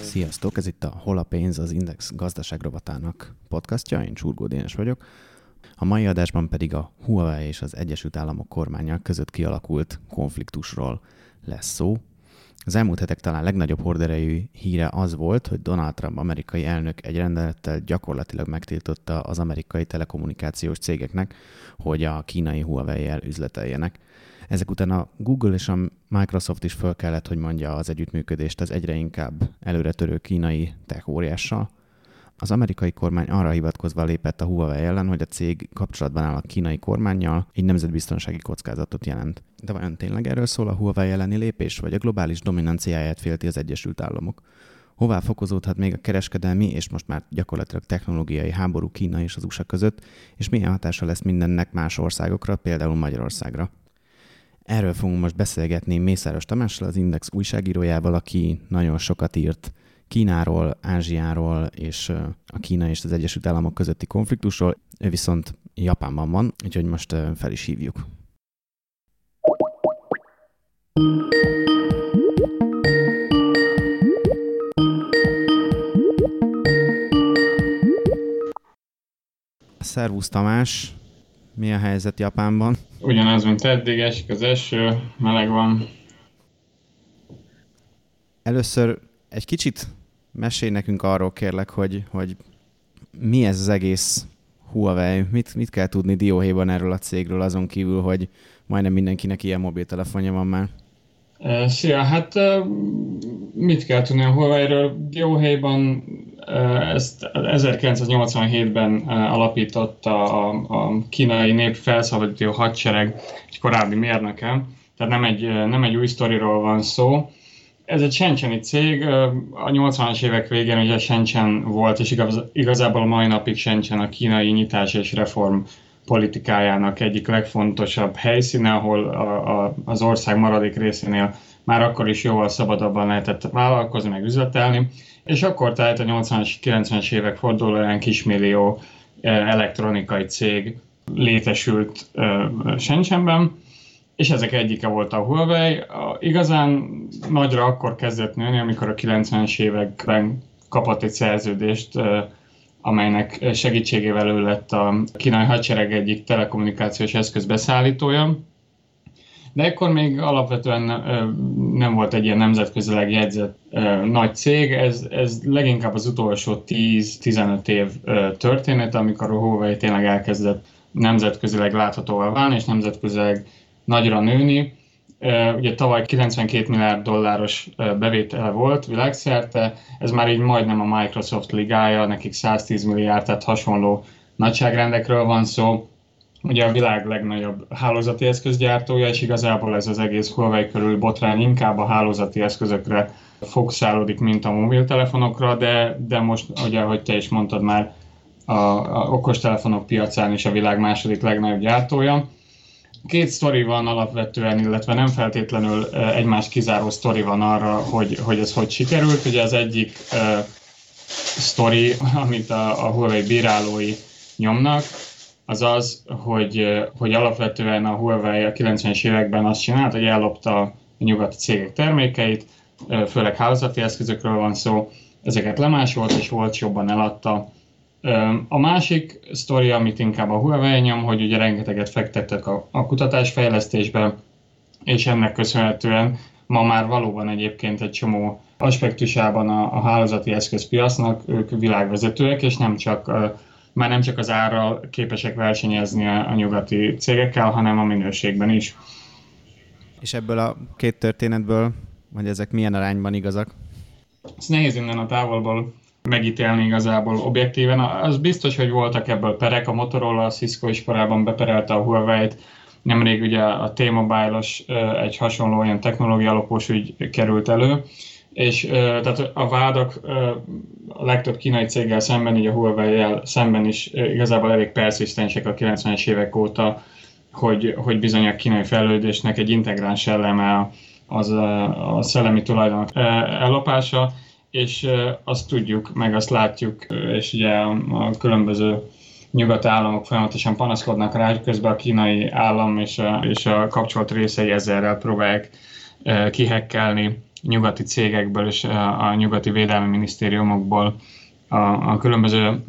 Sziasztok, ez itt a Hol a pénz az Index gazdaságrovatának podcastja, én Csurgó Dénes vagyok. A mai adásban pedig a Huawei és az Egyesült Államok kormánya között kialakult konfliktusról lesz szó. Az elmúlt hetek talán legnagyobb horderejű híre az volt, hogy Donald Trump amerikai elnök egy rendelettel gyakorlatilag megtiltotta az amerikai telekommunikációs cégeknek, hogy a kínai Huawei-jel üzleteljenek. Ezek után a Google és a Microsoft is föl kellett, hogy mondja az együttműködést az egyre inkább előretörő kínai tech óriással. Az amerikai kormány arra hivatkozva lépett a Huawei ellen, hogy a cég kapcsolatban áll a kínai kormányjal, így nemzetbiztonsági kockázatot jelent. De vajon tényleg erről szól a Huawei elleni lépés, vagy a globális dominanciáját félti az Egyesült Államok? Hová fokozódhat még a kereskedelmi és most már gyakorlatilag technológiai háború Kína és az USA között, és milyen hatása lesz mindennek más országokra, például Magyarországra? Erről fogunk most beszélgetni Mészáros Tamással, az Index újságírójával, aki nagyon sokat írt Kínáról, Ázsiáról és a Kína és az Egyesült Államok közötti konfliktusról. Ő viszont Japánban van, úgyhogy most fel is hívjuk. Szervusz Tamás, mi a helyzet Japánban? Ugyanaz, mint eddig, esik az eső, meleg van. Először egy kicsit mesélj nekünk arról kérlek, hogy, hogy mi ez az egész Huawei, mit, mit kell tudni dióhéjban erről a cégről, azon kívül, hogy majdnem mindenkinek ilyen mobiltelefonja van már. Szia, hát mit kell tudni a Huawei-ről? Dióhéjban ezt 1987-ben alapította a, a kínai nép felszabadító hadsereg egy korábbi mérnöke, tehát nem egy, nem egy új sztoriról van szó. Ez egy Shenzheni cég, a 80-as évek végén ugye Shenzhen volt, és igaz, igazából a mai napig Shenzhen a kínai nyitás és reform politikájának egyik legfontosabb helyszíne, ahol a, a, az ország maradék részénél már akkor is jóval szabadabban lehetett vállalkozni, meg üzletelni, és akkor tehát a 80-as, 90-es évek fordulóján kismillió elektronikai cég létesült Shenzhenben, és ezek egyike volt a Huawei. Igazán nagyra akkor kezdett nőni, amikor a 90-es években kapott egy szerződést, amelynek segítségével ő lett a kínai hadsereg egyik telekommunikációs eszköz beszállítója. De ekkor még alapvetően nem volt egy ilyen nemzetközileg jegyzett nagy cég, ez, ez leginkább az utolsó 10-15 év történet, amikor a Huawei tényleg elkezdett nemzetközileg láthatóvá válni, és nemzetközileg nagyra nőni. Ugye tavaly 92 milliárd dolláros bevétele volt világszerte, ez már így majdnem a Microsoft ligája, nekik 110 milliárd, tehát hasonló nagyságrendekről van szó. Ugye a világ legnagyobb hálózati eszközgyártója, és igazából ez az egész Huawei körül botrány inkább a hálózati eszközökre fokuszálódik, mint a mobiltelefonokra, de, de most, ugye, ahogy te is mondtad már, a, a okostelefonok piacán is a világ második legnagyobb gyártója. Két sztori van alapvetően, illetve nem feltétlenül egymás kizáró sztori van arra, hogy, hogy ez hogy sikerült. Ugye az egyik uh, sztori, amit a, a Huawei bírálói nyomnak, az az, hogy, hogy alapvetően a Huawei a 90-es években azt csinált, hogy ellopta a nyugati cégek termékeit, főleg hálózati eszközökről van szó, ezeket lemásolt és volt jobban eladta a másik sztori, amit inkább a Huawei nyom, hogy ugye rengeteget fektettek a, a kutatásfejlesztésbe, és ennek köszönhetően ma már valóban egyébként egy csomó aspektusában a, a hálózati eszközpiacnak ők világvezetőek, és nem csak, már nem csak az árral képesek versenyezni a, a nyugati cégekkel, hanem a minőségben is. És ebből a két történetből, hogy ezek milyen arányban igazak? Ez nehéz innen a távolból megítélni igazából objektíven. Az biztos, hogy voltak ebből perek, a Motorola, a Cisco is korábban beperelte a Huawei-t, nemrég ugye a T-Mobile-os egy hasonló ilyen technológia alapos ügy került elő, és tehát a vádak a legtöbb kínai céggel szemben, így a Huawei-jel szemben is igazából elég perszisztensek a 90-es évek óta, hogy, hogy bizony a kínai fejlődésnek egy integráns eleme az a szellemi tulajdonok ellopása, és azt tudjuk, meg azt látjuk, és ugye a különböző nyugati államok folyamatosan panaszkodnak rá, hogy közben a kínai állam és a, és a kapcsolat részei ezerrel próbálják kihekkelni nyugati cégekből és a nyugati védelmi minisztériumokból a, a különböző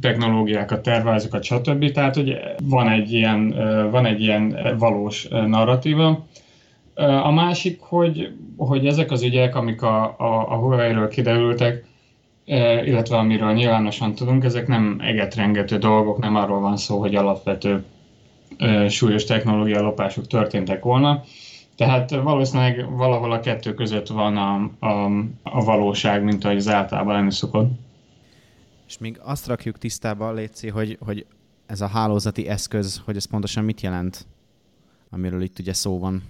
technológiákat, tervezőket, stb. Tehát, hogy van egy ilyen, van egy ilyen valós narratíva. A másik, hogy, hogy ezek az ügyek, amik a, a, a Huawei-ről kiderültek, illetve amiről nyilvánosan tudunk, ezek nem egetrengető dolgok, nem arról van szó, hogy alapvető súlyos technológia lopások történtek volna. Tehát valószínűleg valahol a kettő között van a, a, a valóság, mint ahogy az általában lenni szokott. És még azt rakjuk tisztába, Léci, hogy, hogy ez a hálózati eszköz, hogy ez pontosan mit jelent, amiről itt ugye szó van.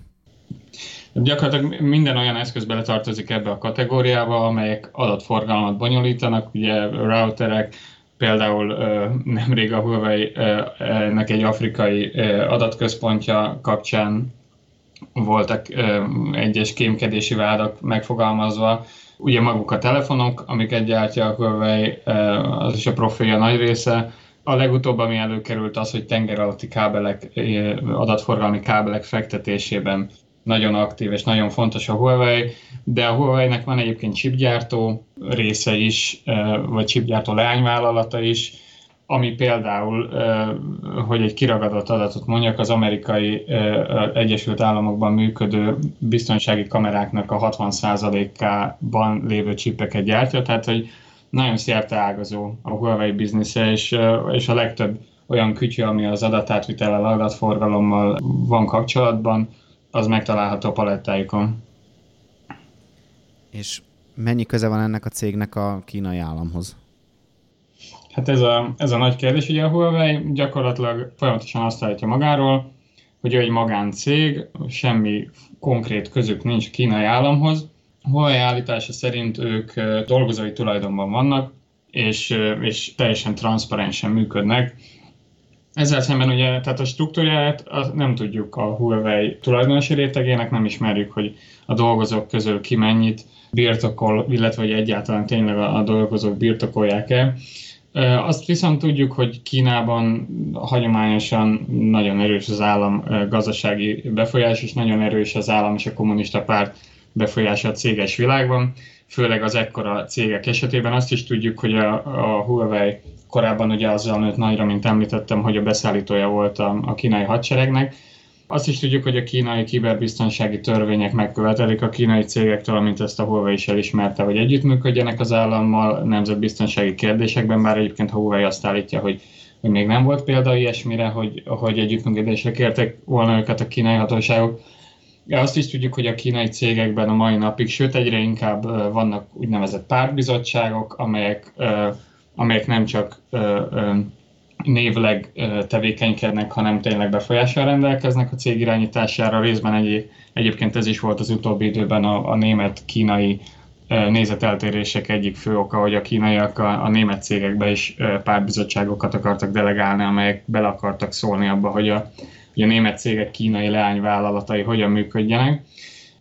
Gyakorlatilag minden olyan eszköz beletartozik ebbe a kategóriába, amelyek adatforgalmat bonyolítanak, ugye routerek, például nemrég a Huawei-nek egy afrikai adatközpontja kapcsán voltak egyes kémkedési vádak megfogalmazva, ugye maguk a telefonok, amiket gyártja a Huawei, az is a profilja nagy része, a legutóbb, ami előkerült az, hogy tenger alatti kábelek, adatforgalmi kábelek fektetésében nagyon aktív és nagyon fontos a Huawei, de a Huawei-nek van egyébként chipgyártó része is, vagy chipgyártó leányvállalata is, ami például, hogy egy kiragadott adatot mondjak, az amerikai Egyesült Államokban működő biztonsági kameráknak a 60%-ában lévő csipeket gyártja, tehát hogy nagyon szerte ágazó a Huawei biznisze, és, és a legtöbb olyan kütyű, ami az adatátvitellel, adatforgalommal van kapcsolatban, az megtalálható a palettáikon. És mennyi köze van ennek a cégnek a kínai államhoz? Hát ez a, ez a nagy kérdés, ugye a Huawei gyakorlatilag folyamatosan azt állítja magáról, hogy ő egy magáncég, semmi konkrét közük nincs kínai államhoz. Huawei állítása szerint ők dolgozói tulajdonban vannak, és, és teljesen transzparensen működnek, ezzel szemben ugye, tehát a struktúráját nem tudjuk a Huawei tulajdonosi rétegének, nem ismerjük, hogy a dolgozók közül ki mennyit birtokol, illetve hogy egyáltalán tényleg a, a dolgozók birtokolják-e. Azt viszont tudjuk, hogy Kínában hagyományosan nagyon erős az állam gazdasági befolyás, és nagyon erős az állam és a kommunista párt befolyása a céges világban, főleg az ekkora cégek esetében. Azt is tudjuk, hogy a, a Huawei korábban ugye azzal nőtt nagyra, mint említettem, hogy a beszállítója volt a, a kínai hadseregnek. Azt is tudjuk, hogy a kínai kiberbiztonsági törvények megkövetelik a kínai cégektől, amint ezt a Huawei is elismerte, hogy együttműködjenek az állammal nemzetbiztonsági kérdésekben, bár egyébként a Huawei azt állítja, hogy, hogy még nem volt példa ilyesmire, hogy, hogy együttműködésre kértek volna őket a kínai hatóságok. Azt is tudjuk, hogy a kínai cégekben a mai napig, sőt egyre inkább vannak úgynevezett pártbizottságok, amelyek amelyek nem csak névleg tevékenykednek, hanem tényleg befolyással rendelkeznek a cég irányítására. Részben egy, egyébként ez is volt az utóbbi időben a, a német-kínai nézeteltérések egyik fő oka, hogy a kínaiak a, a német cégekbe is pártbizottságokat akartak delegálni, amelyek bele akartak szólni abba, hogy a, hogy a német cégek kínai leányvállalatai hogyan működjenek.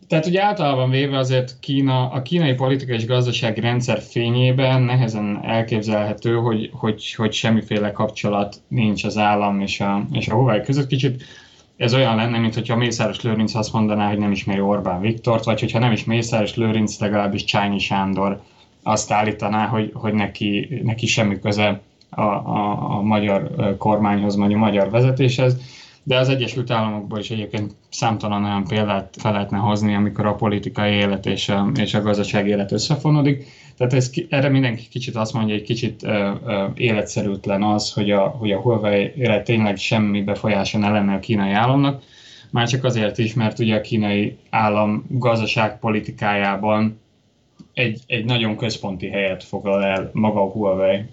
Tehát ugye általában véve azért Kína, a kínai politikai és gazdasági rendszer fényében nehezen elképzelhető, hogy, hogy, hogy semmiféle kapcsolat nincs az állam és a, és a Huawei között. Kicsit ez olyan lenne, mint hogyha Mészáros Lőrinc azt mondaná, hogy nem ismeri Orbán Viktort, vagy hogyha nem is Mészáros Lőrinc, legalábbis Csányi Sándor azt állítaná, hogy, hogy neki, neki semmi köze a, a, a magyar kormányhoz, vagy a magyar vezetéshez de az Egyesült Államokból is egyébként számtalan olyan példát fel lehetne hozni, amikor a politikai élet és a, és a gazdasági élet összefonódik. Tehát ez, erre mindenki kicsit azt mondja, hogy kicsit uh, uh, életszerűtlen az, hogy a, hogy a Huawei-re tényleg semmi befolyása ne lenne a kínai államnak, már csak azért is, mert ugye a kínai állam gazdaságpolitikájában egy, egy nagyon központi helyet foglal el maga a Huawei.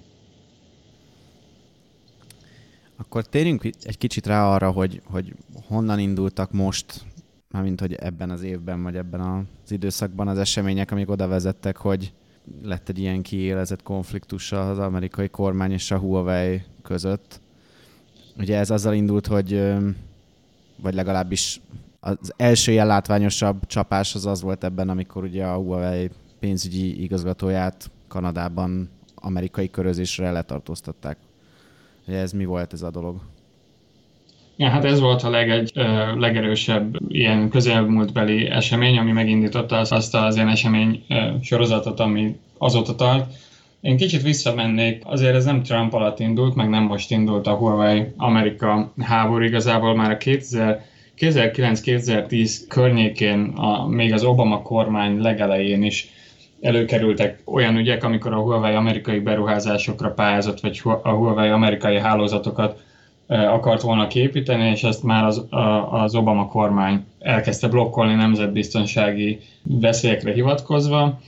Akkor térjünk egy kicsit rá arra, hogy, hogy honnan indultak most, mármint hogy ebben az évben, vagy ebben az időszakban az események, amik oda vezettek, hogy lett egy ilyen kiélezett konfliktus az amerikai kormány és a Huawei között. Ugye ez azzal indult, hogy vagy legalábbis Az első ilyen látványosabb csapás az az volt ebben, amikor ugye a Huawei pénzügyi igazgatóját Kanadában amerikai körözésre letartóztatták. Ez mi volt ez a dolog? Ja, hát ez volt a legegy, legerősebb ilyen közelmúltbeli esemény, ami megindította azt az ilyen esemény sorozatot, ami azóta tart. Én kicsit visszamennék, azért ez nem Trump alatt indult, meg nem most indult a Huawei-Amerika háború, igazából már a 2000 2009-2010 környékén, a, még az Obama kormány legelején is előkerültek olyan ügyek, amikor a Huawei amerikai beruházásokra pályázott, vagy a Huawei amerikai hálózatokat akart volna képíteni, és ezt már az, az Obama kormány elkezdte blokkolni nemzetbiztonsági veszélyekre hivatkozva,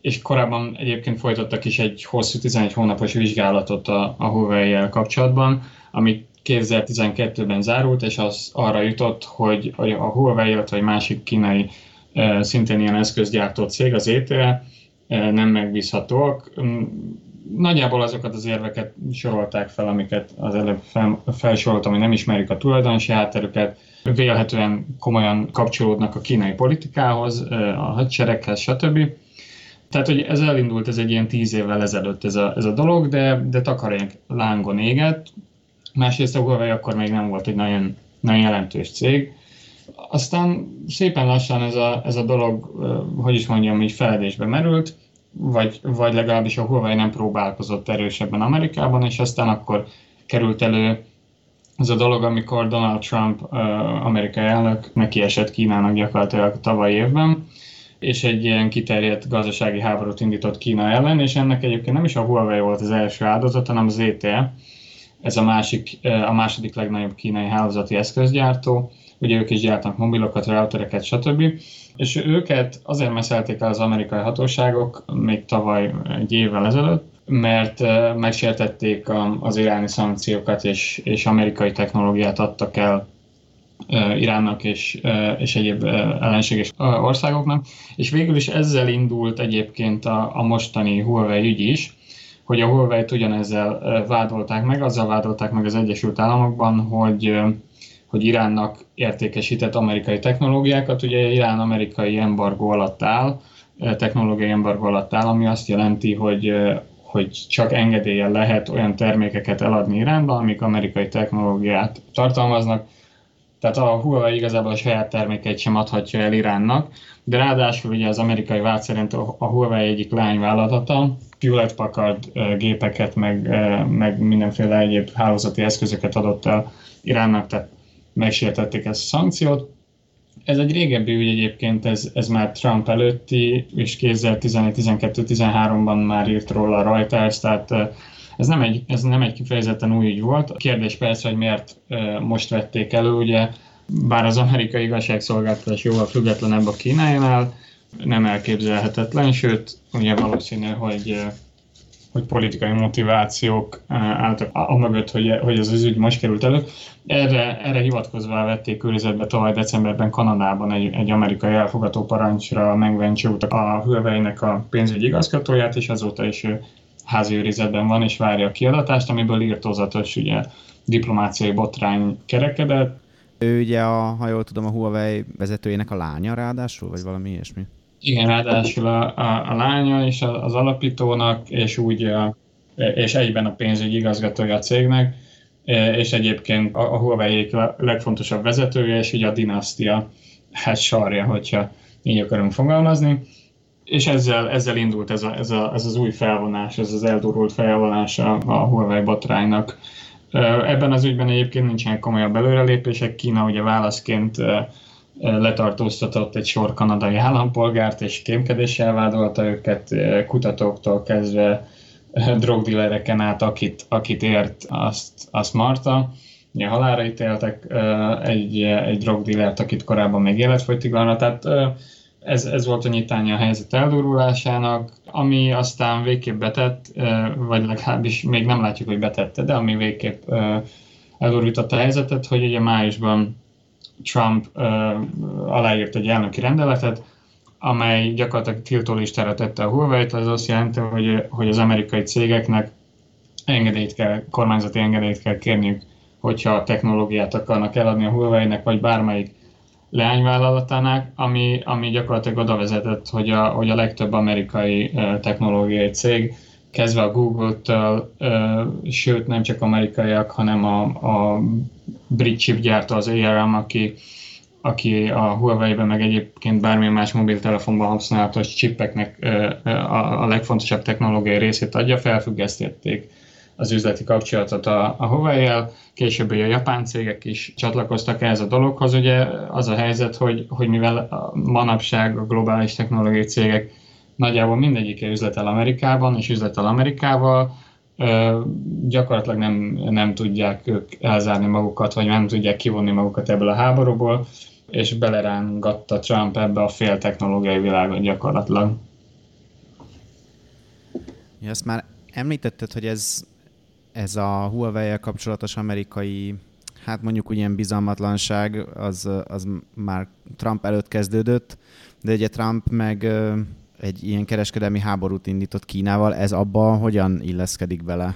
és korábban egyébként folytattak is egy hosszú 11 hónapos vizsgálatot a, a Huawei-jel kapcsolatban, amit 2012-ben zárult, és az arra jutott, hogy a Huawei, egy másik kínai szintén ilyen eszközgyártó cég, az ETE, nem megbízhatóak. Nagyjából azokat az érveket sorolták fel, amiket az előbb fel, felsoroltam, hogy nem ismerik a tulajdonosi hátterüket, vélhetően komolyan kapcsolódnak a kínai politikához, a hadsereghez, stb. Tehát, hogy ez elindult, ez egy ilyen tíz évvel ezelőtt ez a, ez a dolog, de, de takarék lángon égett. Másrészt a Huawei akkor még nem volt egy nagyon, nagyon jelentős cég. Aztán szépen lassan ez a, ez a dolog, hogy is mondjam, így feledésbe merült, vagy, vagy legalábbis a Huawei nem próbálkozott erősebben Amerikában, és aztán akkor került elő ez a dolog, amikor Donald Trump, amerikai elnök neki esett Kínának gyakorlatilag tavaly évben, és egy ilyen kiterjedt gazdasági háborút indított Kína ellen, és ennek egyébként nem is a Huawei volt az első áldozat, hanem az ETE, ez a, másik, a második legnagyobb kínai hálózati eszközgyártó, ugye ők is gyártanak mobilokat, routereket, stb. És őket azért meszelték el az amerikai hatóságok még tavaly egy évvel ezelőtt, mert megsértették az iráni szankciókat, és, és amerikai technológiát adtak el Iránnak és, és egyéb ellenséges országoknak, és végül is ezzel indult egyébként a, a mostani Huawei ügy is, hogy a Huawei-t ugyanezzel vádolták meg, azzal vádolták meg az Egyesült Államokban, hogy hogy Iránnak értékesített amerikai technológiákat. Ugye Irán amerikai embargó alatt áll, technológiai embargó alatt áll, ami azt jelenti, hogy hogy csak engedéllyel lehet olyan termékeket eladni Iránba, amik amerikai technológiát tartalmaznak. Tehát a Huawei igazából a saját termékeit sem adhatja el Iránnak, de ráadásul ugye az amerikai vád szerint a Huawei egyik lányvállalata Hewlett Packard gépeket, meg, meg mindenféle egyéb hálózati eszközöket adott el Iránnak, tehát megsértették ezt a szankciót. Ez egy régebbi ügy egyébként, ez, ez már Trump előtti, és 2011-12-13-ban már írt róla a Reuters, tehát ez nem, egy, ez nem egy kifejezetten új ügy volt. A kérdés persze, hogy miért most vették elő, ugye, bár az amerikai igazságszolgáltatás jóval függetlenebb a Kínájánál, nem elképzelhetetlen, sőt, ugye valószínű, hogy hogy politikai motivációk álltak a mögött, hogy, hogy ez az ügy most került elő. Erre, erre hivatkozva vették környezetbe tavaly decemberben Kanadában egy, egy amerikai elfogató parancsra Meng a Huawei-nek a pénzügyi igazgatóját, és azóta is ő házi őrizetben van, és várja a kiadatást, amiből írtózatos ugye, diplomáciai botrány kerekedett. Ő ugye, a, ha jól tudom, a Huawei vezetőjének a lánya ráadásul, vagy valami ilyesmi? Igen, ráadásul a, a, a lánya és az alapítónak, és úgy a, és egyben a pénzügyi igazgatója a cégnek, és egyébként a, a Huawei legfontosabb vezetője, és így a dinasztia hát sarja, hogyha így akarunk fogalmazni. És ezzel, ezzel indult ez, a, ez, a, ez az új felvonás, ez az eldurult felvonás a, a Huawei botránynak. Ebben az ügyben egyébként nincsenek komolyabb előrelépések. Kína ugye válaszként letartóztatott egy sor kanadai állampolgárt, és kémkedéssel vádolta őket kutatóktól kezdve drogdillereken át, akit, akit ért, azt, azt marta. Ugye halára ítéltek egy, egy drogdillert, akit korábban még életfogytiglanra, tehát ez, ez volt a nyitánya a helyzet eldurrulásának, ami aztán végképp betett, vagy legalábbis még nem látjuk, hogy betette, de ami végképp eldurvította a helyzetet, hogy ugye májusban Trump uh, aláírt egy elnöki rendeletet, amely gyakorlatilag tiltólistára tette a Huawei-t, az azt jelenti, hogy, hogy az amerikai cégeknek engedélyt kell, kormányzati engedélyt kell kérniük, hogyha technológiát akarnak eladni a Huawei-nek, vagy bármelyik leányvállalatának, ami, ami gyakorlatilag oda vezetett, hogy a, hogy a legtöbb amerikai technológiai cég, kezdve a Google-től, sőt nem csak amerikaiak, hanem a, a brit chipgyártó, az ARM, aki, aki a Huawei-ben meg egyébként bármilyen más mobiltelefonban használatos chipeknek a, a legfontosabb technológiai részét adja, felfüggesztették az üzleti kapcsolatot a, a Huawei-el, később a japán cégek is csatlakoztak ehhez a dologhoz. Ugye az a helyzet, hogy, hogy mivel manapság a globális technológiai cégek nagyjából mindegyike üzletel Amerikában, és üzletel Amerikával, gyakorlatilag nem, nem tudják ők elzárni magukat, vagy nem tudják kivonni magukat ebből a háborúból, és belerángatta Trump ebbe a fél technológiai világot gyakorlatilag. Ja, ezt már említetted, hogy ez ez a huawei kapcsolatos amerikai, hát mondjuk úgy ilyen bizalmatlanság, az, az már Trump előtt kezdődött, de ugye Trump meg egy ilyen kereskedelmi háborút indított Kínával, ez abban hogyan illeszkedik bele?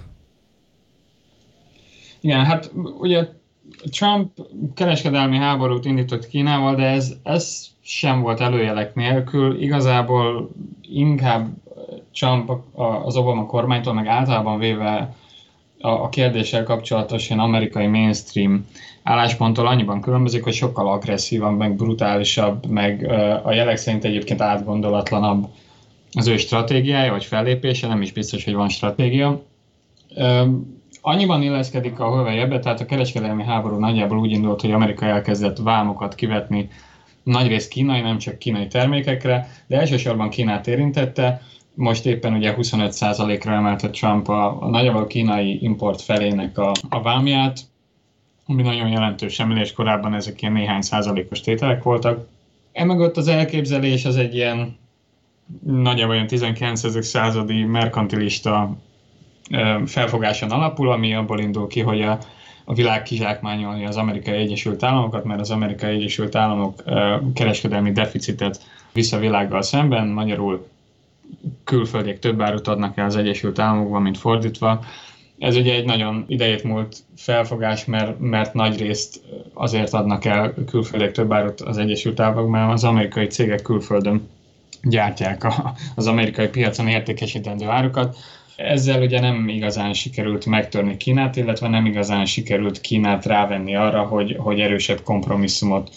Igen, hát ugye Trump kereskedelmi háborút indított Kínával, de ez, ez sem volt előjelek nélkül. Igazából inkább Trump az Obama kormánytól, meg általában véve a, a kérdéssel kapcsolatos ilyen amerikai mainstream állásponttól annyiban különbözik, hogy sokkal agresszívabb, meg brutálisabb, meg a jelek szerint egyébként átgondolatlanabb az ő stratégiája, vagy fellépése, nem is biztos, hogy van stratégia. Annyiban illeszkedik a Huawei ebbe, tehát a kereskedelmi háború nagyjából úgy indult, hogy Amerika elkezdett vámokat kivetni nagyrészt kínai, nem csak kínai termékekre, de elsősorban Kínát érintette, most éppen ugye 25%-ra emelte Trump a, a nagyjából kínai import felének a, a vámját, ami nagyon jelentős emelés, korábban ezek ilyen néhány százalékos tételek voltak. Emögött az elképzelés az egy ilyen nagyjából olyan 19. századi merkantilista felfogáson alapul, ami abból indul ki, hogy a, a világ kizsákmányolja az Amerikai Egyesült Államokat, mert az Amerikai Egyesült Államok kereskedelmi deficitet visz a világgal szemben, magyarul külföldiek több árut adnak el az Egyesült Államokban, mint fordítva. Ez ugye egy nagyon idejét múlt felfogás, mert, mert nagy részt azért adnak el külföldiek több árut az Egyesült Államokban, mert az amerikai cégek külföldön gyártják a, az amerikai piacon értékesítendő árukat. Ezzel ugye nem igazán sikerült megtörni Kínát, illetve nem igazán sikerült Kínát rávenni arra, hogy, hogy erősebb kompromisszumot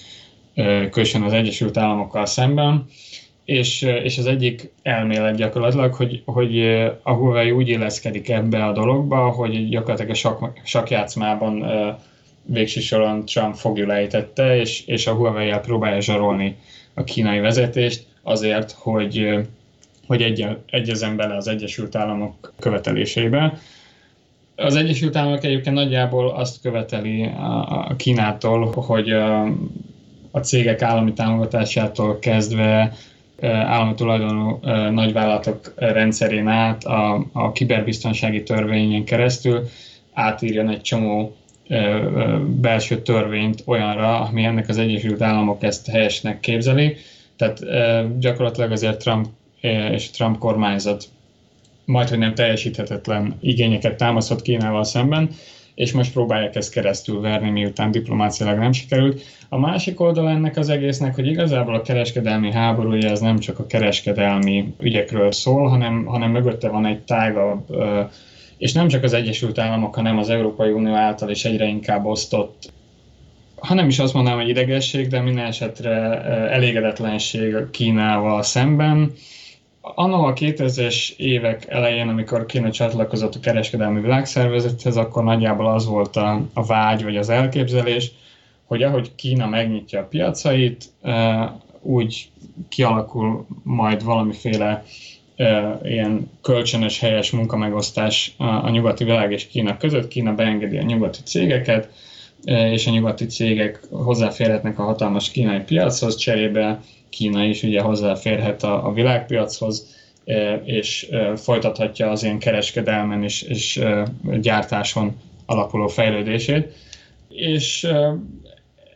kössön az Egyesült Államokkal szemben és, és az egyik elmélet gyakorlatilag, hogy, hogy a Huawei úgy illeszkedik ebbe a dologba, hogy gyakorlatilag a sak, sakjátszmában végső soron Trump fogjulejtette, és, és a Huawei-el próbálja zsarolni a kínai vezetést azért, hogy, hogy egy, egyezzen bele az Egyesült Államok követeléseibe. Az Egyesült Államok egyébként nagyjából azt követeli a, a Kínától, hogy a, a cégek állami támogatásától kezdve állami tulajdonú nagyvállalatok rendszerén át a, a kiberbiztonsági törvényen keresztül átírjon egy csomó belső törvényt olyanra, ami ennek az Egyesült Államok ezt helyesnek képzeli. Tehát gyakorlatilag azért Trump és Trump kormányzat majd, hogy nem teljesíthetetlen igényeket támasztott Kínával szemben, és most próbálják ezt keresztül verni, miután diplomáciailag nem sikerült. A másik oldal ennek az egésznek, hogy igazából a kereskedelmi háború ez nem csak a kereskedelmi ügyekről szól, hanem, hanem mögötte van egy tágabb, és nem csak az Egyesült Államok, hanem az Európai Unió által is egyre inkább osztott ha nem is azt mondanám, hogy idegesség, de minden esetre elégedetlenség Kínával szemben, Anna a 2000-es évek elején, amikor Kína csatlakozott a kereskedelmi világszervezethez, akkor nagyjából az volt a, a vágy vagy az elképzelés, hogy ahogy Kína megnyitja a piacait, úgy kialakul majd valamiféle ilyen kölcsönös helyes munkamegosztás a nyugati világ és Kína között. Kína beengedi a nyugati cégeket, és a nyugati cégek hozzáférhetnek a hatalmas kínai piachoz, cserébe Kína is ugye hozzáférhet a, a világpiachoz, e, és e, folytathatja az ilyen kereskedelmen és, és e, gyártáson alapuló fejlődését. És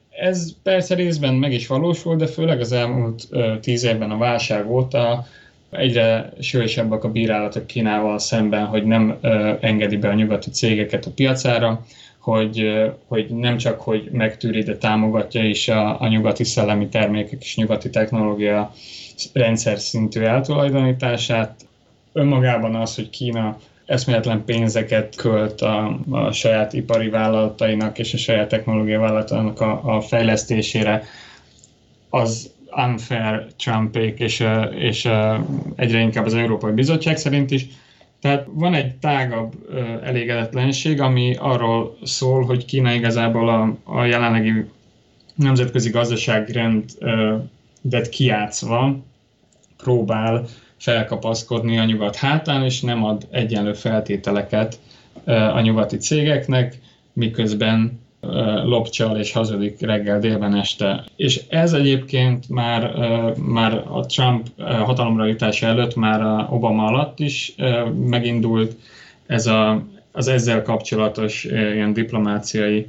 ez persze részben meg is valósul, de főleg az elmúlt tíz évben a válság óta egyre sűrűsebbek a bírálatok Kínával szemben, hogy nem engedi be a nyugati cégeket a piacára, hogy, hogy nem csak, hogy megtűri, de támogatja is a, a nyugati szellemi termékek és nyugati technológia rendszer szintű eltulajdonítását. Önmagában az, hogy Kína eszméletlen pénzeket költ a, a saját ipari vállalatainak és a saját technológiai vállalatainak a, a fejlesztésére, az unfair Trumpék és, és egyre inkább az Európai Bizottság szerint is. Tehát van egy tágabb elégedetlenség, ami arról szól, hogy Kína igazából a, a jelenlegi nemzetközi gazdaságrendet kiátszva próbál felkapaszkodni a nyugat hátán, és nem ad egyenlő feltételeket a nyugati cégeknek, miközben lopcsal és hazudik reggel, délben, este. És ez egyébként már, már a Trump hatalomra jutása előtt, már a Obama alatt is megindult ez a, az ezzel kapcsolatos ilyen diplomáciai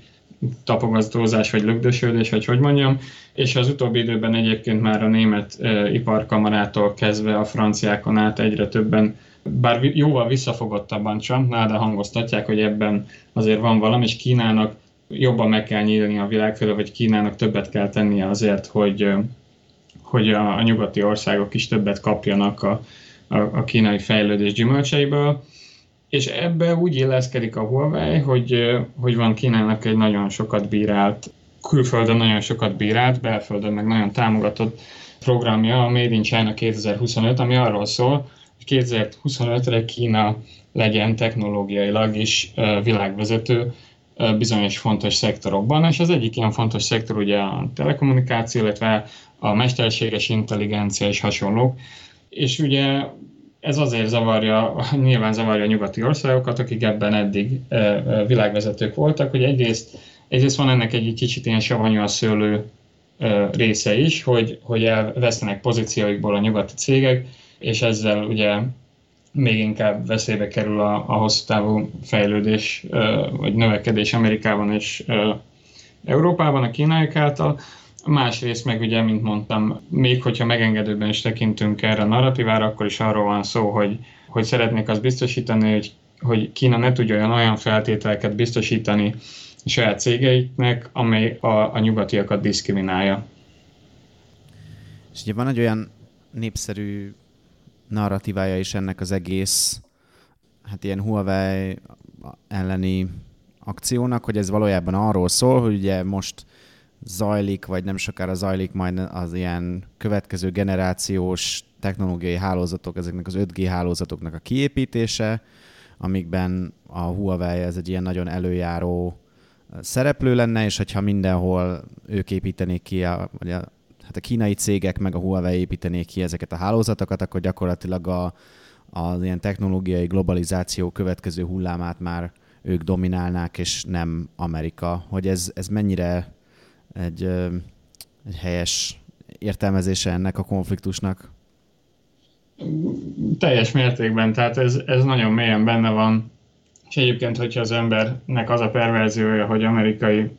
tapogatózás, vagy lögdösödés, vagy hogy mondjam, és az utóbbi időben egyébként már a német iparkamarától kezdve a franciákon át egyre többen bár jóval visszafogottabban Trumpnál, de hangoztatják, hogy ebben azért van valami, és Kínának jobban meg kell nyílni a világ fölé, vagy Kínának többet kell tennie azért, hogy, hogy a, a nyugati országok is többet kapjanak a, a, a kínai fejlődés gyümölcseiből. És ebbe úgy illeszkedik a Huawei, hogy, hogy van Kínának egy nagyon sokat bírált, külföldön nagyon sokat bírált, belföldön meg nagyon támogatott programja, a Made in China 2025, ami arról szól, hogy 2025-re Kína legyen technológiailag is világvezető bizonyos fontos szektorokban, és az egyik ilyen fontos szektor ugye a telekommunikáció, illetve a mesterséges intelligencia és hasonlók, és ugye ez azért zavarja, nyilván zavarja a nyugati országokat, akik ebben eddig világvezetők voltak, hogy egyrészt, egyrészt van ennek egy kicsit ilyen savanyú a szőlő része is, hogy, hogy elvesztenek pozícióikból a nyugati cégek, és ezzel ugye még inkább veszélybe kerül a, a hosszú távú fejlődés vagy növekedés Amerikában és Európában, a kínaiak által. Másrészt meg ugye, mint mondtam, még hogyha megengedőben is tekintünk erre a narratívára, akkor is arról van szó, hogy, hogy szeretnék azt biztosítani, hogy, hogy Kína ne tudja olyan, olyan feltételeket biztosítani a saját cégeiknek, amely a, a nyugatiakat diszkriminálja. És ugye van egy olyan népszerű narratívája is ennek az egész hát ilyen Huawei elleni akciónak, hogy ez valójában arról szól, hogy ugye most zajlik, vagy nem sokára zajlik majd az ilyen következő generációs technológiai hálózatok, ezeknek az 5G hálózatoknak a kiépítése, amikben a Huawei ez egy ilyen nagyon előjáró szereplő lenne, és hogyha mindenhol ők építenék ki, a, vagy a, hát a kínai cégek meg a Huawei építenék ki ezeket a hálózatokat, akkor gyakorlatilag a, az ilyen technológiai globalizáció következő hullámát már ők dominálnák, és nem Amerika. Hogy ez, ez mennyire egy, egy helyes értelmezése ennek a konfliktusnak? Teljes mértékben, tehát ez, ez nagyon mélyen benne van. És egyébként, hogyha az embernek az a perverziója, hogy amerikai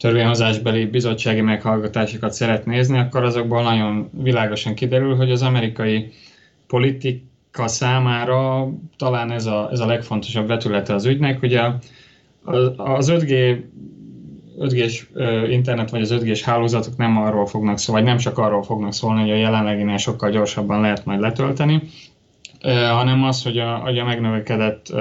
törvényhozásbeli bizottsági meghallgatásokat szeret nézni, akkor azokból nagyon világosan kiderül, hogy az amerikai politika számára talán ez a, ez a legfontosabb vetülete az ügynek. Ugye az 5G 5G-s internet vagy az 5G-s hálózatok nem arról fognak szólni, vagy nem csak arról fognak szólni, hogy a jelenleginél sokkal gyorsabban lehet majd letölteni, hanem az, hogy a, hogy a megnövekedett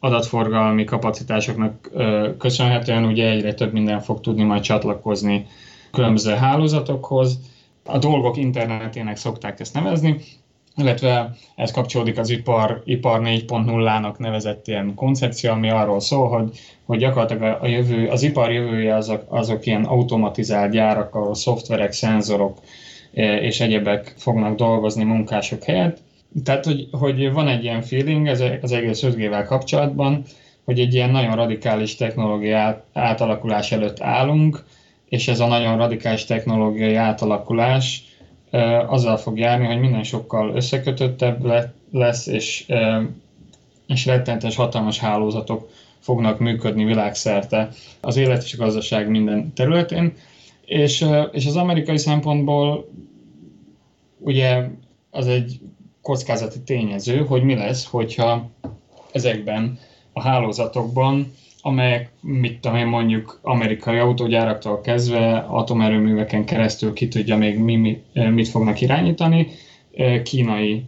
adatforgalmi kapacitásoknak köszönhetően ugye egyre több minden fog tudni majd csatlakozni különböző hálózatokhoz. A dolgok internetének szokták ezt nevezni, illetve ez kapcsolódik az ipar, ipar 4.0-nak nevezett ilyen koncepció, ami arról szól, hogy, hogy gyakorlatilag a jövő, az ipar jövője azok, azok ilyen automatizált gyárak, ahol szoftverek, szenzorok és egyebek fognak dolgozni munkások helyett, tehát, hogy, hogy van egy ilyen feeling ez az egész 5G-vel kapcsolatban, hogy egy ilyen nagyon radikális technológia átalakulás előtt állunk, és ez a nagyon radikális technológiai átalakulás azzal fog járni, hogy minden sokkal összekötöttebb lesz, és, és rettenetes hatalmas hálózatok fognak működni világszerte az élet és a gazdaság minden területén. És, és az amerikai szempontból ugye az egy kockázati tényező, hogy mi lesz, hogyha ezekben a hálózatokban amelyek, mit tudom én, mondjuk amerikai autógyáraktól kezdve atomerőműveken keresztül ki tudja még mi, mi, mit fognak irányítani, kínai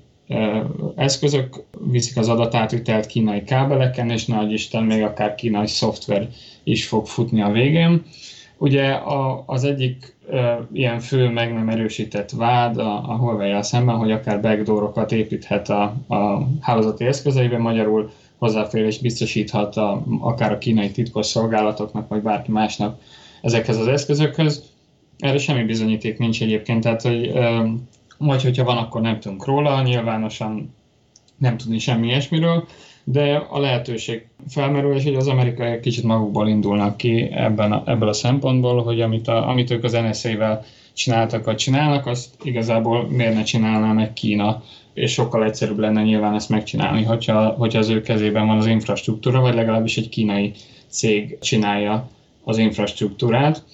eszközök viszik az adatátvitelt kínai kábeleken, és nagy Isten még akár kínai szoftver is fog futni a végén. Ugye a, az egyik e, ilyen fő meg nem erősített vád a, a huawei szemben, hogy akár backdoorokat építhet a, a hálózati eszközeiben, magyarul hozzáférés biztosíthat a, akár a kínai titkos szolgálatoknak, vagy bárki másnak ezekhez az eszközökhöz. Erre semmi bizonyíték nincs egyébként, tehát hogy e, vagy hogyha van, akkor nem tudunk róla, nyilvánosan nem tudni semmi ilyesmiről, de a lehetőség felmerül, és hogy az amerikaiak kicsit magukból indulnak ki ebben a, ebből a szempontból, hogy amit, a, amit ők az NSA-vel csináltak, vagy csinálnak, azt igazából miért ne csinálná meg Kína, és sokkal egyszerűbb lenne nyilván ezt megcsinálni, hogyha, hogyha az ő kezében van az infrastruktúra, vagy legalábbis egy kínai cég csinálja az infrastruktúrát.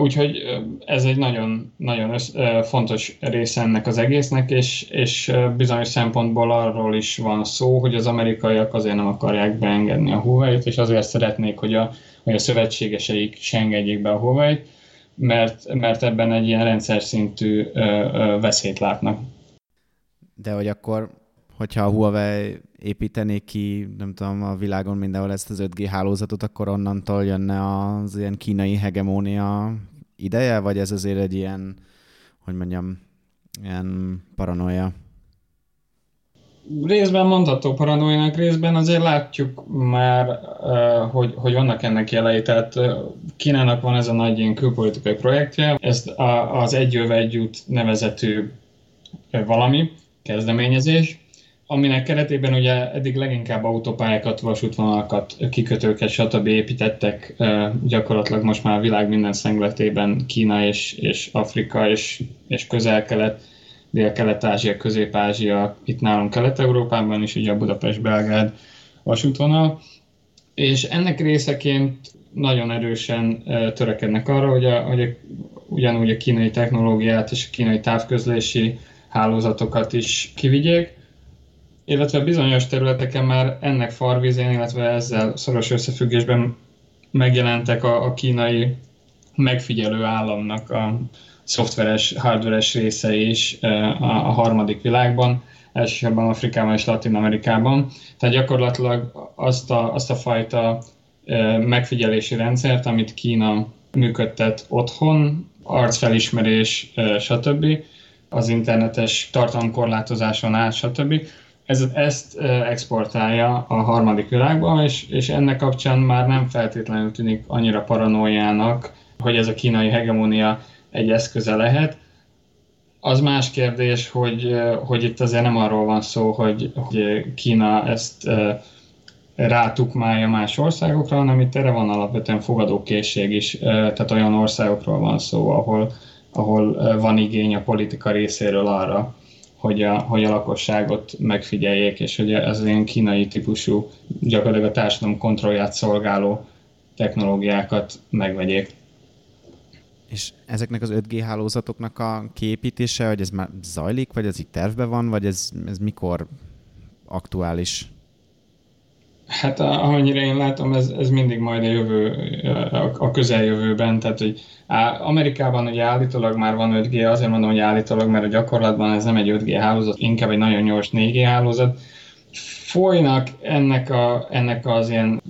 Úgyhogy ez egy nagyon, nagyon fontos része ennek az egésznek, és, és bizonyos szempontból arról is van szó, hogy az amerikaiak azért nem akarják beengedni a Huawei-t, és azért szeretnék, hogy a, hogy a szövetségeseik se engedjék be a Huawei-t, mert, mert ebben egy ilyen rendszer szintű veszélyt látnak. De hogy akkor hogyha a Huawei építenék ki, nem tudom, a világon mindenhol ezt az 5G hálózatot, akkor onnantól jönne az ilyen kínai hegemónia ideje, vagy ez azért egy ilyen, hogy mondjam, ilyen paranoia? Részben mondható paranoiának, részben azért látjuk már, hogy, hogy vannak ennek jelei. Tehát Kínának van ez a nagy ilyen külpolitikai projektje, ez az Egy egy út nevezetű valami, kezdeményezés, aminek keretében ugye eddig leginkább autópályákat, vasútvonalakat, kikötőket, stb. építettek gyakorlatilag most már a világ minden szengletében Kína és, és Afrika és, és közel-kelet, Dél-Kelet-Ázsia, Közép-Ázsia, itt nálunk Kelet-Európában is, ugye a Budapest-Belgrád vasútvonal, és ennek részeként nagyon erősen törekednek arra, hogy, a, hogy a, ugyanúgy a kínai technológiát és a kínai távközlési hálózatokat is kivigyék, illetve bizonyos területeken már ennek farvizén, illetve ezzel szoros összefüggésben megjelentek a, a kínai megfigyelő államnak a szoftveres, hardveres részei is e, a, a harmadik világban, elsősorban Afrikában és Latin Amerikában. Tehát gyakorlatilag azt a, azt a fajta e, megfigyelési rendszert, amit Kína működtet otthon, arcfelismerés, e, stb., az internetes tartalomkorlátozáson át, stb ez, ezt exportálja a harmadik világba, és, és ennek kapcsán már nem feltétlenül tűnik annyira paranoiának, hogy ez a kínai hegemónia egy eszköze lehet. Az más kérdés, hogy, hogy itt azért nem arról van szó, hogy, hogy Kína ezt rátukmálja más országokra, hanem itt erre van alapvetően fogadókészség is, tehát olyan országokról van szó, ahol, ahol van igény a politika részéről arra, hogy a, hogy a lakosságot megfigyeljék, és hogy ez ilyen kínai típusú, gyakorlatilag a társadalom kontrollját szolgáló technológiákat megvegyék. És ezeknek az 5G hálózatoknak a képítése, hogy ez már zajlik, vagy ez itt tervben van, vagy ez, ez mikor aktuális? Hát amennyire én látom, ez, ez mindig majd a jövő, a közeljövőben, tehát hogy Amerikában ugye állítólag már van 5G, azért mondom, hogy állítólag, mert a gyakorlatban ez nem egy 5G hálózat, inkább egy nagyon gyors 4G hálózat. Folynak ennek, a, ennek az ilyen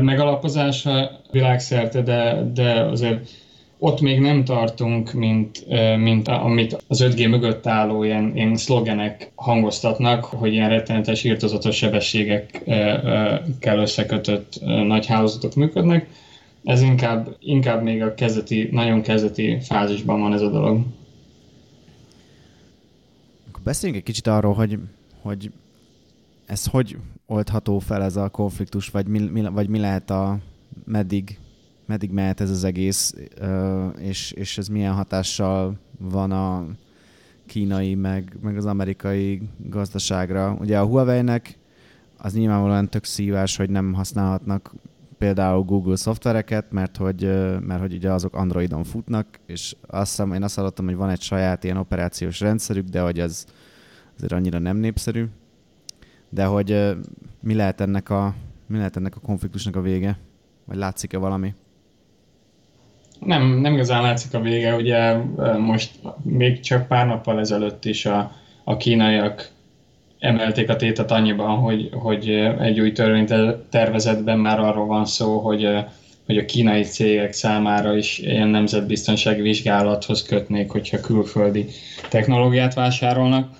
megalapozása világszerte, de, de azért ott még nem tartunk, mint, mint amit az 5G mögött álló ilyen, ilyen szlogenek hangoztatnak, hogy ilyen rettenetes írtozatos sebességekkel összekötött nagy hálózatok működnek. Ez inkább, inkább még a kezdeti, nagyon kezdeti fázisban van ez a dolog. Akkor beszéljünk egy kicsit arról, hogy, hogy ez hogy oldható fel ez a konfliktus, vagy mi, mi, vagy mi lehet a meddig meddig mehet ez az egész, és, és ez milyen hatással van a kínai, meg, meg az amerikai gazdaságra. Ugye a Huawei-nek az nyilvánvalóan tök szívás, hogy nem használhatnak például Google szoftvereket, mert hogy, mert hogy ugye azok Androidon futnak, és azt hiszem, én azt hallottam, hogy van egy saját ilyen operációs rendszerük, de hogy ez azért annyira nem népszerű. De hogy mi lehet ennek a Mi lehet ennek a konfliktusnak a vége? Vagy látszik-e valami? Nem, nem igazán látszik a vége, ugye most még csak pár nappal ezelőtt is a, a kínaiak emelték a tétet annyiban, hogy, hogy egy új törvénytervezetben már arról van szó, hogy, hogy a kínai cégek számára is ilyen nemzetbiztonsági vizsgálathoz kötnék, hogyha külföldi technológiát vásárolnak.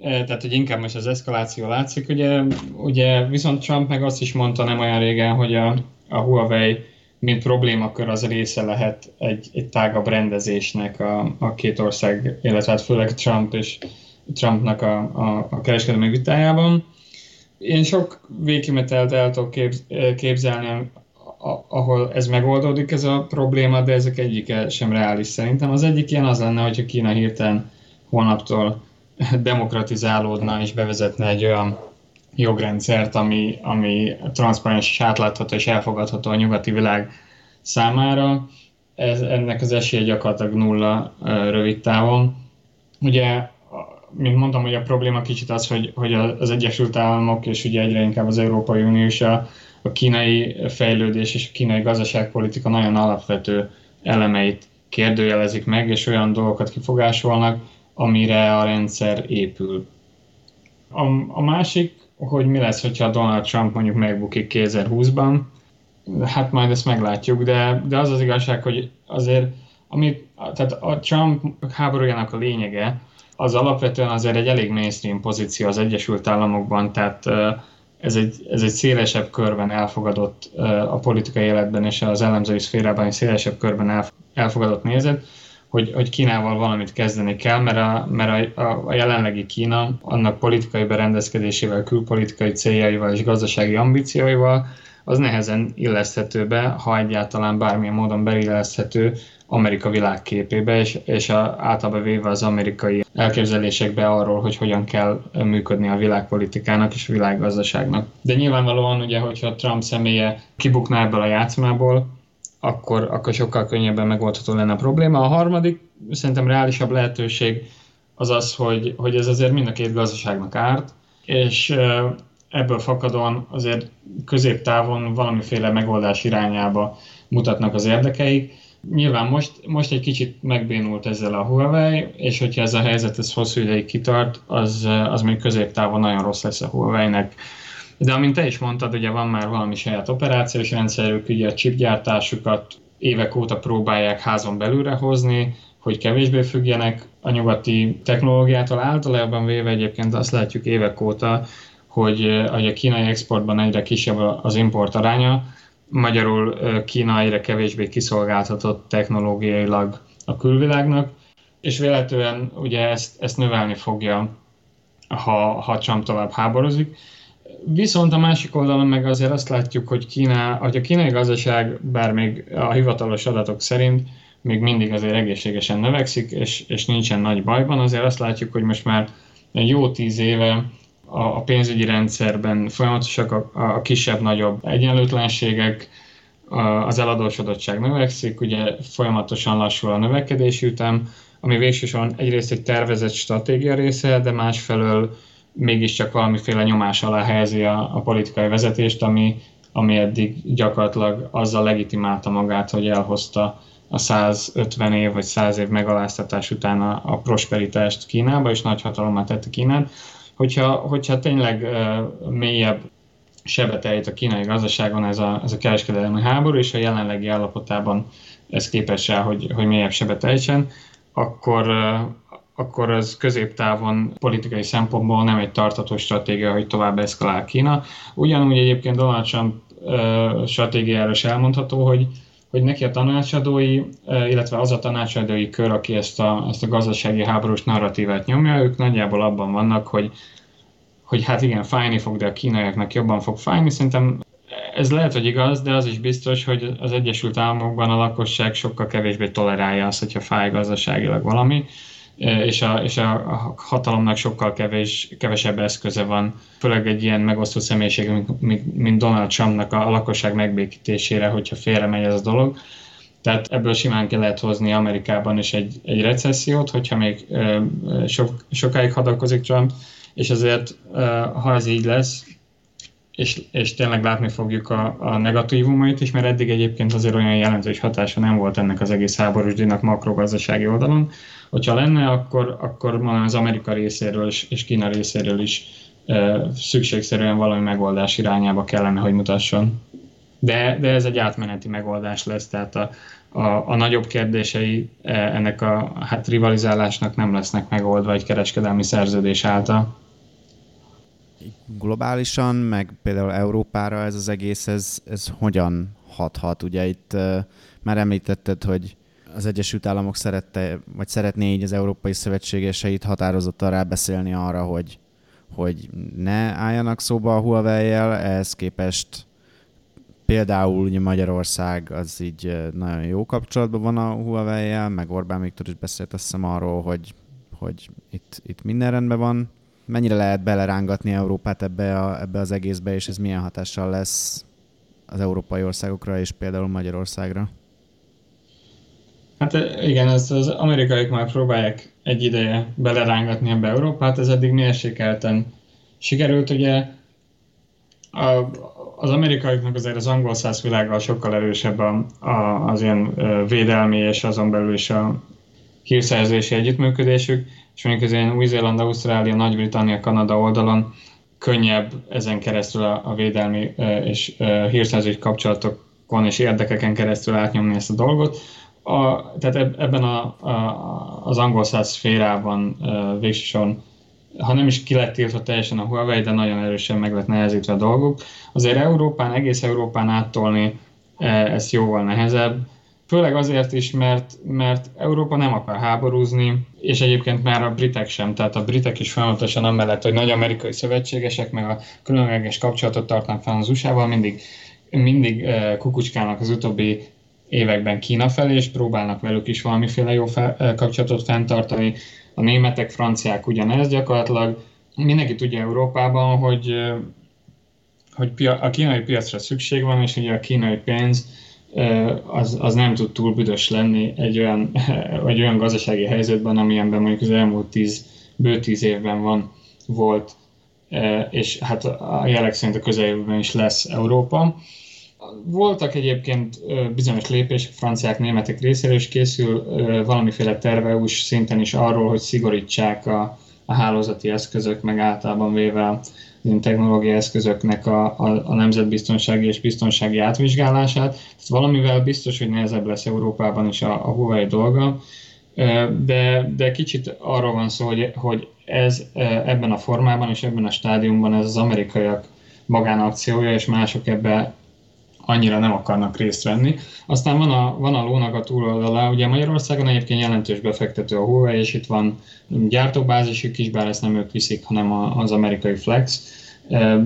Tehát, hogy inkább most az eszkaláció látszik, ugye, ugye viszont Trump meg azt is mondta nem olyan régen, hogy a, a Huawei mint problémakör az része lehet egy, egy tágabb rendezésnek a, a két ország, illetve hát főleg Trump és Trumpnak a, a, a kereskedelmi vitájában. Én sok végkimetelt el tudok képzelni, ahol ez megoldódik ez a probléma, de ezek egyike sem reális szerintem. Az egyik ilyen az lenne, hogyha Kína hirtelen holnaptól demokratizálódna és bevezetne egy olyan jogrendszert, ami, ami transzparens és átlátható és elfogadható a nyugati világ számára. Ez, ennek az esélye gyakorlatilag nulla rövid távon. Ugye, mint mondtam, hogy a probléma kicsit az, hogy, hogy az Egyesült Államok és ugye egyre inkább az Európai Unió és a, a kínai fejlődés és a kínai gazdaságpolitika nagyon alapvető elemeit kérdőjelezik meg, és olyan dolgokat kifogásolnak, amire a rendszer épül. A, a másik hogy mi lesz, hogyha Donald Trump mondjuk megbukik 2020-ban, hát majd ezt meglátjuk, de, de az az igazság, hogy azért amit, tehát a Trump háborújának a lényege, az alapvetően azért egy elég mainstream pozíció az Egyesült Államokban, tehát ez egy, ez egy szélesebb körben elfogadott a politikai életben és az elemzői szférában egy szélesebb körben elfogadott nézet, hogy, hogy Kínával valamit kezdeni kell, mert a, mert a, a jelenlegi Kína annak politikai berendezkedésével, külpolitikai céljaival és gazdasági ambícióival az nehezen illeszthető be, ha egyáltalán bármilyen módon beilleszthető Amerika világképébe, és, és a, általában véve az amerikai elképzelésekbe arról, hogy hogyan kell működni a világpolitikának és a világgazdaságnak. De nyilvánvalóan ugye, hogyha Trump személye kibukná ebből a játszmából, akkor, akkor sokkal könnyebben megoldható lenne a probléma. A harmadik, szerintem reálisabb lehetőség az az, hogy, hogy ez azért mind a két gazdaságnak árt, és ebből fakadóan azért középtávon valamiféle megoldás irányába mutatnak az érdekeik. Nyilván most, most egy kicsit megbénult ezzel a Huawei, és hogyha ez a helyzet ez hosszú ideig kitart, az, az még középtávon nagyon rossz lesz a Huawei-nek de amint te is mondtad, ugye van már valami saját operációs rendszerük, ugye a chipgyártásukat évek óta próbálják házon belülre hozni, hogy kevésbé függjenek a nyugati technológiától. Általában véve egyébként azt látjuk évek óta, hogy, hogy a kínai exportban egyre kisebb az import aránya, magyarul Kína egyre kevésbé kiszolgáltatott technológiailag a külvilágnak, és véletlenül ugye ezt, ezt növelni fogja, ha, ha Trump tovább háborúzik. Viszont a másik oldalon meg azért azt látjuk, hogy, Kína, hogy a kínai gazdaság, bár még a hivatalos adatok szerint még mindig azért egészségesen növekszik, és, és nincsen nagy bajban, azért azt látjuk, hogy most már jó tíz éve a, a pénzügyi rendszerben folyamatosak a, a kisebb-nagyobb egyenlőtlenségek, az eladósodottság növekszik, ugye folyamatosan lassul a növekedési ütem, ami végsősorban egyrészt egy tervezett stratégia része, de másfelől mégiscsak valamiféle nyomás alá helyezi a, a politikai vezetést, ami, ami eddig gyakorlatilag azzal legitimálta magát, hogy elhozta a 150 év vagy 100 év megaláztatás után a, a prosperitást Kínába, és nagy hatalommal tette Kínát. Hogyha, hogyha tényleg uh, mélyebb sebet a kínai gazdaságon ez a, ez a kereskedelmi háború, és a jelenlegi állapotában ez képes rá, hogy, hogy mélyebb sebet akkor, akkor az középtávon politikai szempontból nem egy tartató stratégia, hogy tovább eszkalál Kína. Ugyanúgy egyébként Donald Trump stratégiára is elmondható, hogy, hogy neki a tanácsadói, illetve az a tanácsadói kör, aki ezt a, ezt a gazdasági háborús narratívát nyomja, ők nagyjából abban vannak, hogy, hogy hát igen, fájni fog, de a kínaiaknak jobban fog fájni. Szerintem ez lehet, hogy igaz, de az is biztos, hogy az Egyesült Államokban a lakosság sokkal kevésbé tolerálja azt, hogyha fáj gazdaságilag valami és a, és a hatalomnak sokkal kevés, kevesebb eszköze van, főleg egy ilyen megosztó személyiség, mint, mint Donald Trumpnak a, a lakosság megbékítésére, hogyha félre megy ez a dolog. Tehát ebből simán ki lehet hozni Amerikában is egy, egy recessziót, hogyha még ö, sok, sokáig hadakozik Trump, és azért, ha ez így lesz, és, és tényleg látni fogjuk a, a negatívumait is, mert eddig egyébként azért olyan jelentős hatása nem volt ennek az egész háborús díjnak makrogazdasági oldalon. Hogyha lenne, akkor, akkor az Amerika részéről és, és Kína részéről is e, szükségszerűen valami megoldás irányába kellene, hogy mutasson. De, de ez egy átmeneti megoldás lesz, tehát a, a, a nagyobb kérdései ennek a hát rivalizálásnak nem lesznek megoldva egy kereskedelmi szerződés által globálisan, meg például Európára ez az egész, ez, ez hogyan hathat? Ugye itt uh, már említetted, hogy az Egyesült Államok szerette, vagy szeretné így az európai szövetségeseit határozottan rábeszélni arra, hogy, hogy ne álljanak szóba a Huawei-jel, ehhez képest például ugye Magyarország az így nagyon jó kapcsolatban van a Huawei-jel, meg Orbán Viktor is beszélt azt hiszem arról, hogy, hogy itt, itt minden rendben van, mennyire lehet belerángatni Európát ebbe, a, ebbe az egészbe, és ez milyen hatással lesz az európai országokra és például Magyarországra? Hát igen, ezt az amerikaiak már próbálják egy ideje belerángatni ebbe Európát, ez eddig mérsékelten sikerült, ugye a, az amerikaiaknak azért az angol száz világgal sokkal erősebb a, a, az ilyen védelmi és azon belül is a hírszerzési együttműködésük, és mondjuk az ilyen Új-Zéland, Ausztrália, Nagy-Britannia, Kanada oldalon könnyebb ezen keresztül a, a védelmi és hírszerzési kapcsolatokon és érdekeken keresztül átnyomni ezt a dolgot. A, tehát ebben a, a, az angol száz szférában végsősorban ha nem is ki lett tiltva teljesen a Huawei, de nagyon erősen meg lett nehezítve a dolgok. Azért Európán, egész Európán áttolni ez jóval nehezebb Főleg azért is, mert, mert Európa nem akar háborúzni, és egyébként már a britek sem. Tehát a britek is folyamatosan amellett, hogy nagy amerikai szövetségesek, meg a különleges kapcsolatot tartanak fel az USA-val, mindig, mindig eh, kukucskálnak az utóbbi években Kína felé, és próbálnak velük is valamiféle jó fel, eh, kapcsolatot fenntartani. A németek, franciák ugyanez gyakorlatilag. Mindenki tudja Európában, hogy, eh, hogy a kínai piacra szükség van, és ugye a kínai pénz az, az nem tud túl büdös lenni egy olyan, egy olyan gazdasági helyzetben, amilyenben mondjuk az elmúlt tíz, bő tíz évben van, volt, és hát a jelek szerint a közeljövőben is lesz Európa. Voltak egyébként bizonyos lépések franciák, németek részéről, és készül valamiféle terve eu szinten is arról, hogy szigorítsák a, a hálózati eszközök, meg általában véve technológiai eszközöknek a, a, a nemzetbiztonsági és biztonsági átvizsgálását. Tehát valamivel biztos, hogy nehezebb lesz Európában is a, a Huawei dolga, de, de kicsit arról van szó, hogy, hogy ez ebben a formában és ebben a stádiumban ez az amerikaiak magánakciója, és mások ebbe annyira nem akarnak részt venni. Aztán van a, van a lónak a túloldala, ugye Magyarországon egyébként jelentős befektető a Huawei, és itt van gyártóbázisük is, bár ezt nem ők viszik, hanem az amerikai Flex,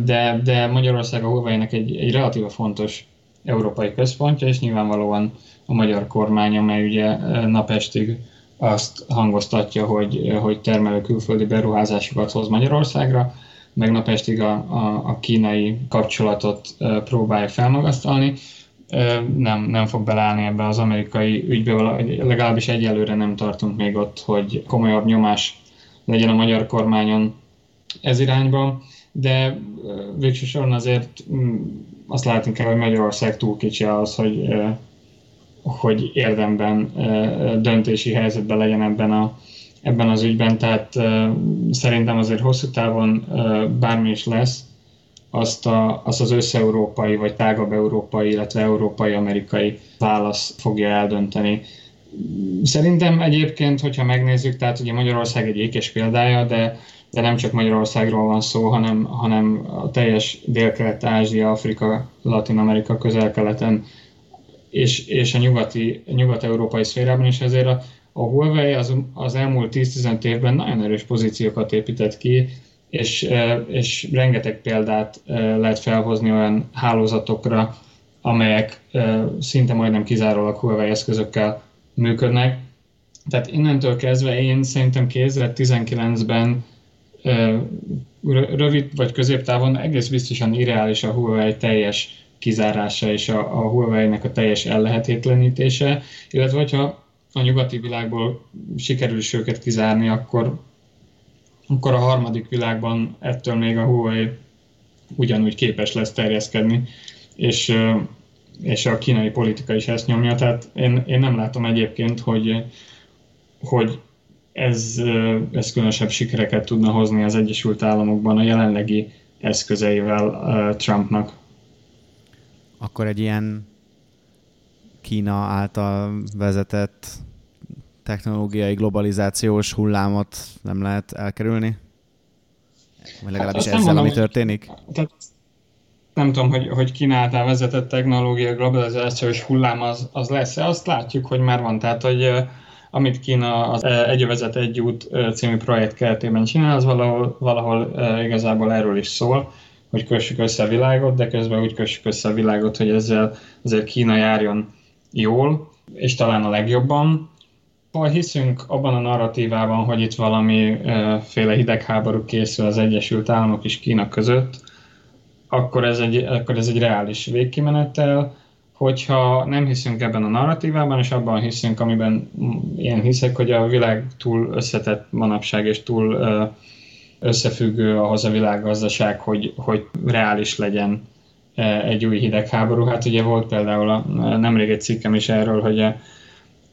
de, de Magyarország a Huawei-nek egy, egy relatíve fontos európai központja, és nyilvánvalóan a magyar kormány, amely ugye napestig azt hangoztatja, hogy, hogy termelő külföldi beruházásokat hoz Magyarországra, meg napestig a, a, a kínai kapcsolatot próbálja felmagasztalni. Nem, nem fog belállni ebbe az amerikai ügybe, legalábbis egyelőre nem tartunk még ott, hogy komolyabb nyomás legyen a magyar kormányon ez irányba, de végső soron azért mm, azt látni kell, hogy Magyarország túl kicsi az, hogy, hogy érdemben döntési helyzetben legyen ebben a, ebben az ügyben, tehát szerintem azért hosszú távon bármi is lesz, azt, a, azt az összeurópai vagy tágabb európai, illetve európai-amerikai válasz fogja eldönteni. Szerintem egyébként, hogyha megnézzük, tehát ugye Magyarország egy ékes példája, de, de nem csak Magyarországról van szó, hanem, hanem a teljes Dél-Kelet-Ázsia, Afrika, Latin-Amerika, közel-keleten és, és a nyugati, nyugat-európai szférában is ezért a, a Huawei az, az elmúlt 10-15 évben nagyon erős pozíciókat épített ki, és, és rengeteg példát lehet felhozni olyan hálózatokra, amelyek szinte majdnem kizárólag Huawei eszközökkel működnek. Tehát innentől kezdve én szerintem 2019-ben rövid vagy középtávon egész biztosan irreális a Huawei teljes kizárása és a, a Huawei-nek a teljes ellehetetlenítése, illetve hogyha a nyugati világból sikerül is őket kizárni, akkor, akkor a harmadik világban ettől még a Huawei ugyanúgy képes lesz terjeszkedni, és, és a kínai politika is ezt nyomja, tehát én, én nem látom egyébként, hogy, hogy ez, ez különösebb sikereket tudna hozni az Egyesült Államokban a jelenlegi eszközeivel Trumpnak. Akkor egy ilyen Kína által vezetett technológiai globalizációs hullámot nem lehet elkerülni? Vagy legalábbis hát ezzel, mondom, ami történik? Tehát nem tudom, hogy, hogy Kína által vezetett technológiai globalizációs hullám az, az lesz-e, azt látjuk, hogy már van. Tehát, hogy amit Kína az Egy vezet egy út című projekt keretében csinál, az valahol, valahol igazából erről is szól, hogy kössük össze a világot, de közben úgy kössük össze a világot, hogy ezzel azért Kína járjon jól, és talán a legjobban. Ha hiszünk abban a narratívában, hogy itt valami féle hidegháború készül az Egyesült Államok és Kína között, akkor ez egy, akkor ez egy reális végkimenettel, hogyha nem hiszünk ebben a narratívában, és abban hiszünk, amiben én hiszek, hogy a világ túl összetett manapság, és túl összefüggő ahhoz a világgazdaság, hogy, hogy reális legyen egy új hidegháború. Hát ugye volt például a, nemrég egy cikkem is erről, hogy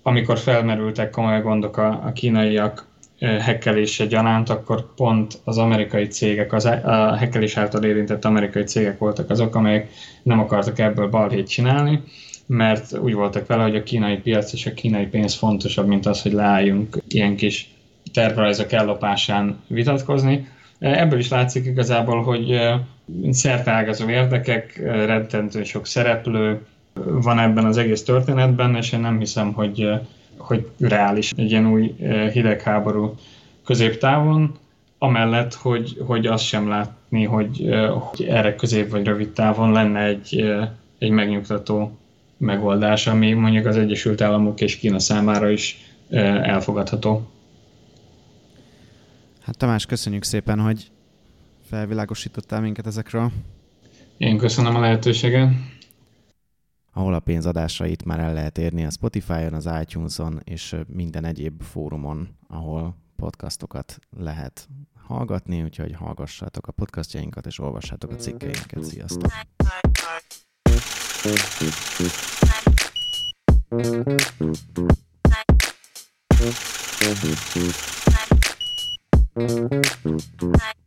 amikor felmerültek komoly gondok a, a kínaiak hekkelése gyanánt, akkor pont az amerikai cégek, az, a hekkelés által érintett amerikai cégek voltak azok, amelyek nem akartak ebből balhét csinálni, mert úgy voltak vele, hogy a kínai piac és a kínai pénz fontosabb, mint az, hogy leálljunk ilyen kis tervrajzok ellopásán vitatkozni. Ebből is látszik igazából, hogy szerteágazó érdekek, rettentő sok szereplő van ebben az egész történetben, és én nem hiszem, hogy hogy reális egy ilyen új hidegháború középtávon, amellett, hogy, hogy azt sem látni, hogy, hogy erre közép vagy rövid távon lenne egy, egy megnyugtató megoldás, ami mondjuk az Egyesült Államok és Kína számára is elfogadható. Hát Tamás, köszönjük szépen, hogy felvilágosítottál minket ezekről. Én köszönöm a lehetőséget ahol a pénzadásait már el lehet érni a Spotify-on, az iTunes-on és minden egyéb fórumon, ahol podcastokat lehet hallgatni, úgyhogy hallgassátok a podcastjainkat és olvassátok a cikkeinket. Sziasztok! Thank you.